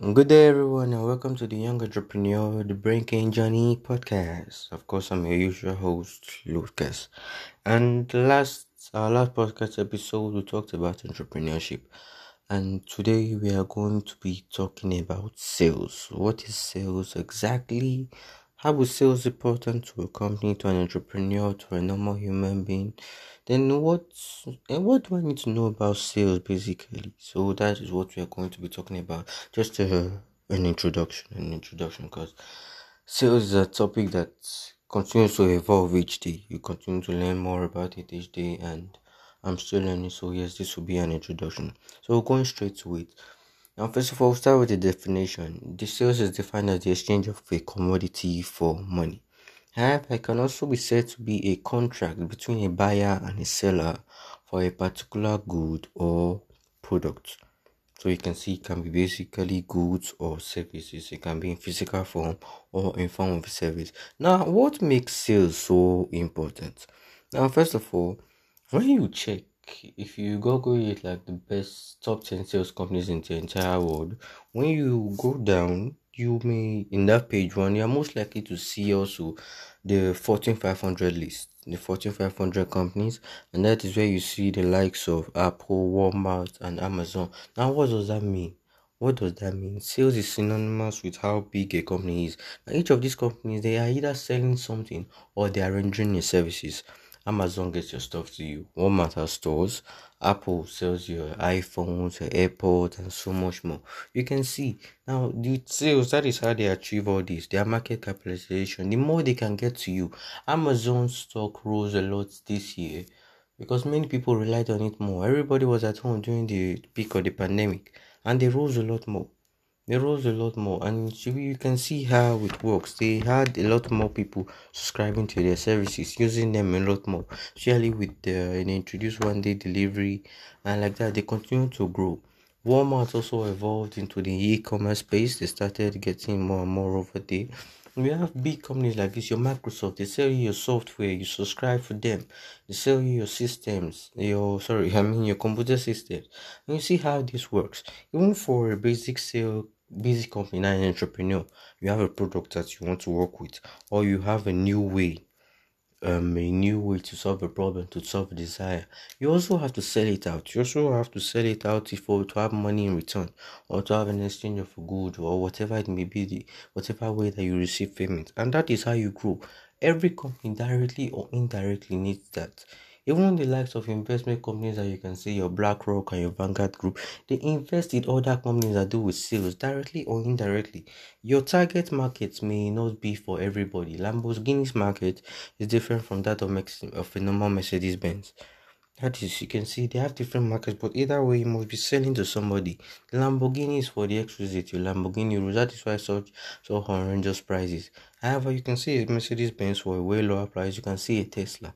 Good day, everyone, and welcome to the Young Entrepreneur, the Brain Journey podcast. Of course, I'm your usual host, Lucas. And last, our last podcast episode, we talked about entrepreneurship, and today we are going to be talking about sales. What is sales exactly? How is sales important to a company, to an entrepreneur, to a normal human being? Then what and what do I need to know about sales basically? So that is what we are going to be talking about. Just uh, an introduction, an introduction, because sales is a topic that continues to evolve each day. You continue to learn more about it each day, and I'm still learning. So yes, this will be an introduction. So going straight to it. Now, first of all, we'll start with the definition. The sales is defined as the exchange of a commodity for money. However, it can also be said to be a contract between a buyer and a seller for a particular good or product. So you can see it can be basically goods or services. It can be in physical form or in form of a service. Now, what makes sales so important? Now, first of all, when you check if you Google it like the best top 10 sales companies in the entire world, when you go down, you may in that page one you're most likely to see also the Fortune 500 list the Fortune 500 companies and that is where you see the likes of apple walmart and amazon. Now what does that mean? What does that mean? Sales is synonymous with how big a company is. Now, each of these companies they are either selling something or they are rendering services Amazon gets your stuff to you. Walmart has stores. Apple sells your iPhones, your AirPods, and so much more. You can see now the sales. That is how they achieve all this. Their market capitalization. The more they can get to you. Amazon stock rose a lot this year because many people relied on it more. Everybody was at home during the peak of the pandemic, and they rose a lot more they rose a lot more and you can see how it works. They had a lot more people subscribing to their services using them a lot more especially with the they introduced one day delivery and like that. They continue to grow. Walmart also evolved into the e-commerce space. They started getting more and more over there. We have big companies like this your microsoft. They sell you your software. You subscribe for them. They sell you your systems your sorry i mean your computer systems. And you see how this works. Even for a basic sale busy company, not an entrepreneur, you have a product that you want to work with, or you have a new way, um, a new way to solve a problem, to solve a desire. You also have to sell it out. You also have to sell it out if to have money in return, or to have an exchange of good, or whatever it may be, the whatever way that you receive payment, and that is how you grow. Every company, directly or indirectly, needs that. Even the likes of investment companies that you can see, your BlackRock and your Vanguard Group, they invest in other companies that do with sales directly or indirectly. Your target market may not be for everybody. Lamborghini's market is different from that of, Mex- of a normal Mercedes Benz. That is, you can see they have different markets, but either way, you must be selling to somebody. Lamborghini is for the exclusive Lamborghini rules. That is why such so horrendous prices. However, you can see a Mercedes Benz for a way lower price. You can see a Tesla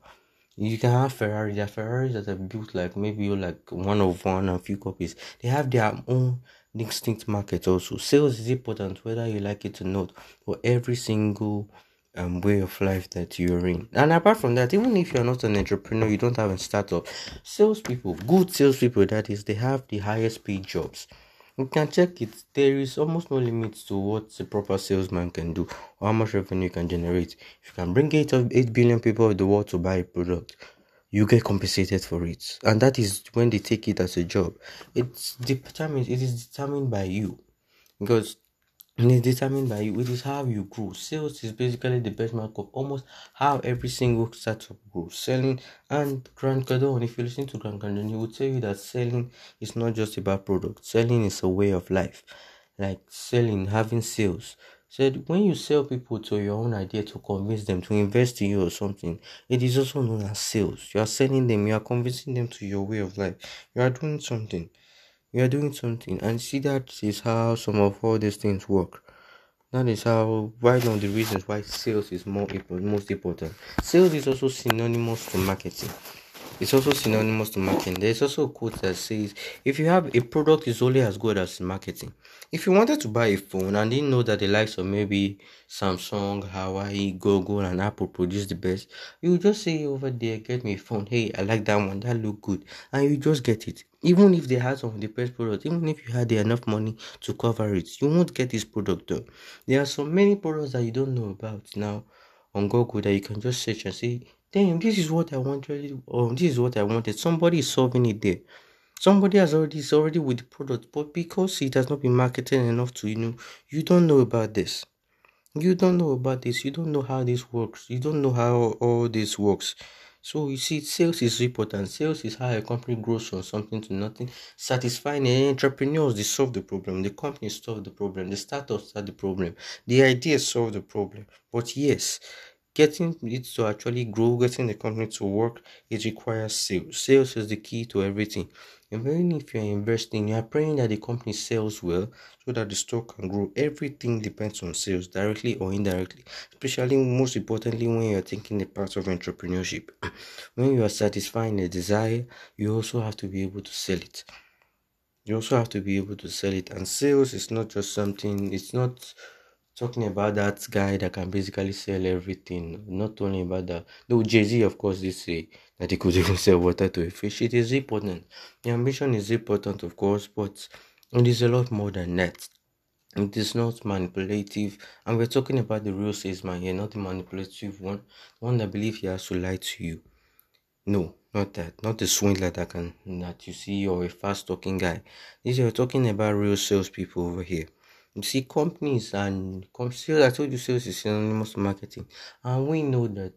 you can have Ferrari. There are Ferraris that are built like maybe like one of one and few copies. They have their own distinct market also. Sales is important whether you like it or not for every single um way of life that you're in. And apart from that, even if you're not an entrepreneur, you don't have a startup, salespeople, good salespeople that is, they have the highest paid jobs. You can check it. There is almost no limit to what a proper salesman can do or how much revenue you can generate. If you can bring 8, of 8 billion people of the world to buy a product, you get compensated for it. And that is when they take it as a job. It's determined, it is determined by you. Because and it's determined by you. It is how you grow. Sales is basically the benchmark of almost how every single startup grows. Selling and Grant Cardone, if you listen to Grant Cardone, he will tell you that selling is not just about product. Selling is a way of life. Like selling, having sales. Said when you sell people to your own idea to convince them to invest in you or something, it is also known as sales. You are selling them, you are convincing them to your way of life. You are doing something you are doing something and see that is how some of all these things work. That is how one of the reasons why sales is more most important. Sales is also synonymous to marketing. It's also synonymous to marketing. There's also a quote that says if you have a product is only as good as marketing. If you wanted to buy a phone and didn't know that the likes of maybe samsung huawei google and apple produce the best you just say over there get me a phone. Hey i like that one. That look good. And you just get it even if they had some of the best products, even if you had enough money to cover it, you won't get this product done. There are so many products that you don't know about now on Google that you can just search and say, damn, this is what I wanted, or this is what I wanted. Somebody is solving it there. Somebody has already is already with the product, but because it has not been marketed enough to you know, you don't know about this. You don't know about this. You don't know how this works. You don't know how all this works. So you see, sales is important. Sales is how a company grows from something to nothing. Satisfying entrepreneurs, they solve the problem. The company solve the problem. The startups solve the problem. The ideas solve the problem. But yes, getting it to actually grow, getting the company to work, it requires sales. Sales is the key to everything. Even if you're investing, you're praying that the company sells well so that the stock can grow. Everything depends on sales, directly or indirectly. Especially, most importantly, when you're thinking the part of entrepreneurship. when you are satisfying a desire, you also have to be able to sell it. You also have to be able to sell it. And sales is not just something, it's not talking about that guy that can basically sell everything. Not only about that. Though Jay Z, of course, they say that he could even sell water to a fish. It is important. The ambition is important, of course, but it is a lot more than that. It is not manipulative, and we're talking about the real salesman here, not the manipulative one, the one that believes he has to lie to you. No, not that, not the swindler that can that you see or a fast talking guy. These are talking about real salespeople over here. You see, companies and sales, I told you sales is synonymous to marketing, and we know that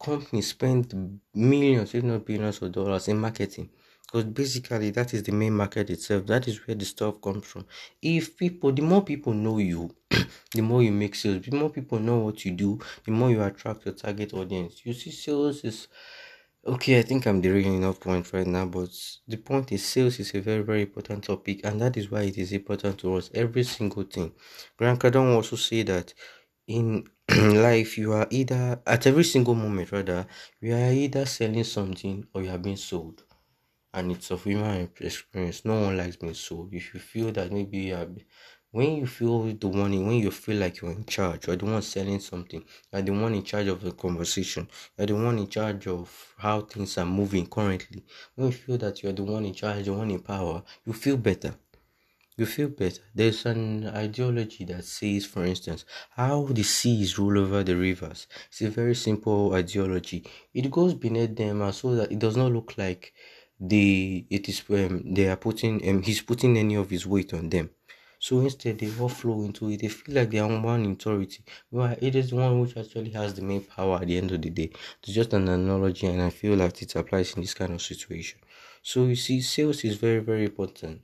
companies spend millions, if not billions of dollars in marketing. Because basically, that is the main market itself. That is where the stuff comes from. If people, the more people know you, the more you make sales. The more people know what you do, the more you attract your target audience. You see, sales is okay. I think I'm derailing enough point right now, but the point is, sales is a very, very important topic, and that is why it is important to us. Every single thing. Grant Cardone also say that in life you are either at every single moment rather you are either selling something or you are being sold and it's of human experience no one likes being sold if you feel that maybe you are when you feel the one when you feel like you're in charge you're the one selling something you're the one in charge of the conversation you're the one in charge of how things are moving currently when you feel that you're the one in charge the one in power you feel better you feel better. There's an ideology that says, for instance, how the seas rule over the rivers. It's a very simple ideology. It goes beneath them so that it does not look like the it is um, they are putting um, he's putting any of his weight on them. So instead, they all flow into it. They feel like they are one authority. Well, it is the one which actually has the main power at the end of the day. It's just an analogy, and I feel like it applies in this kind of situation. So you see, sales is very, very important.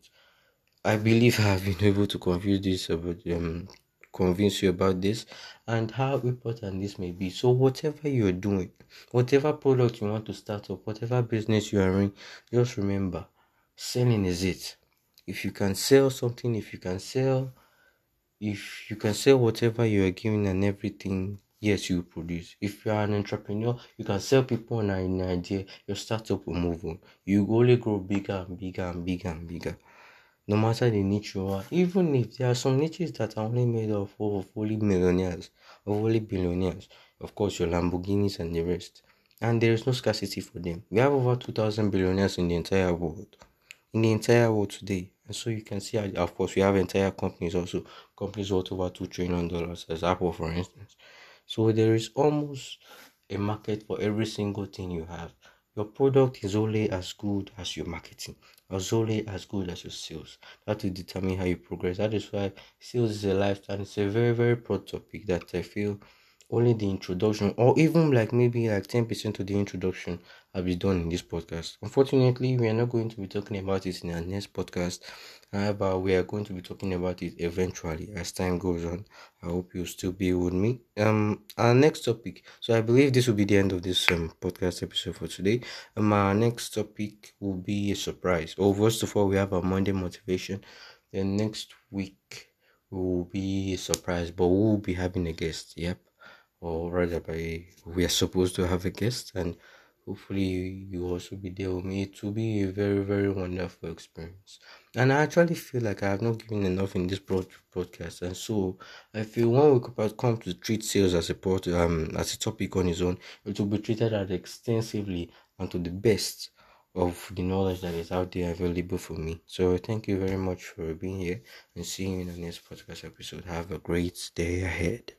I believe I have been able to confuse this about um convince you about this and how important this may be. So whatever you're doing, whatever product you want to start up, whatever business you are in, just remember selling is it. If you can sell something, if you can sell if you can sell whatever you are giving and everything, yes, you produce. If you are an entrepreneur, you can sell people an idea, your startup will move on. You only grow bigger and bigger and bigger and bigger no matter the niche you are. Even if there are some niches that are only made of, of only millionaires, of only billionaires, of course, your Lamborghinis and the rest. And there is no scarcity for them. We have over 2,000 billionaires in the entire world. In the entire world today. And so you can see, of course, we have entire companies also, companies worth over $2 trillion, as Apple, for instance. So there is almost a market for every single thing you have. Your product is only as good as your marketing, as only as good as your sales. That will determine how you progress. That is why sales is a lifestyle. It's a very, very broad topic that I feel only the introduction, or even like maybe like 10% of the introduction, have been done in this podcast. Unfortunately, we are not going to be talking about it in our next podcast. However, we are going to be talking about it eventually as time goes on. I hope you'll still be with me. Um, our next topic. So I believe this will be the end of this um podcast episode for today. Um, our next topic will be a surprise. Oh, first of all, we have our Monday motivation. Then next week will be a surprise, but we'll be having a guest. Yep, or rather, by we are supposed to have a guest and hopefully you also be there with me it will be a very very wonderful experience and i actually feel like i have not given enough in this broad podcast and so i feel when we could come to treat sales as a part um as a topic on its own it will be treated as extensively and to the best of the knowledge that is out there available for me. So thank you very much for being here and seeing you in the next podcast episode. Have a great day ahead.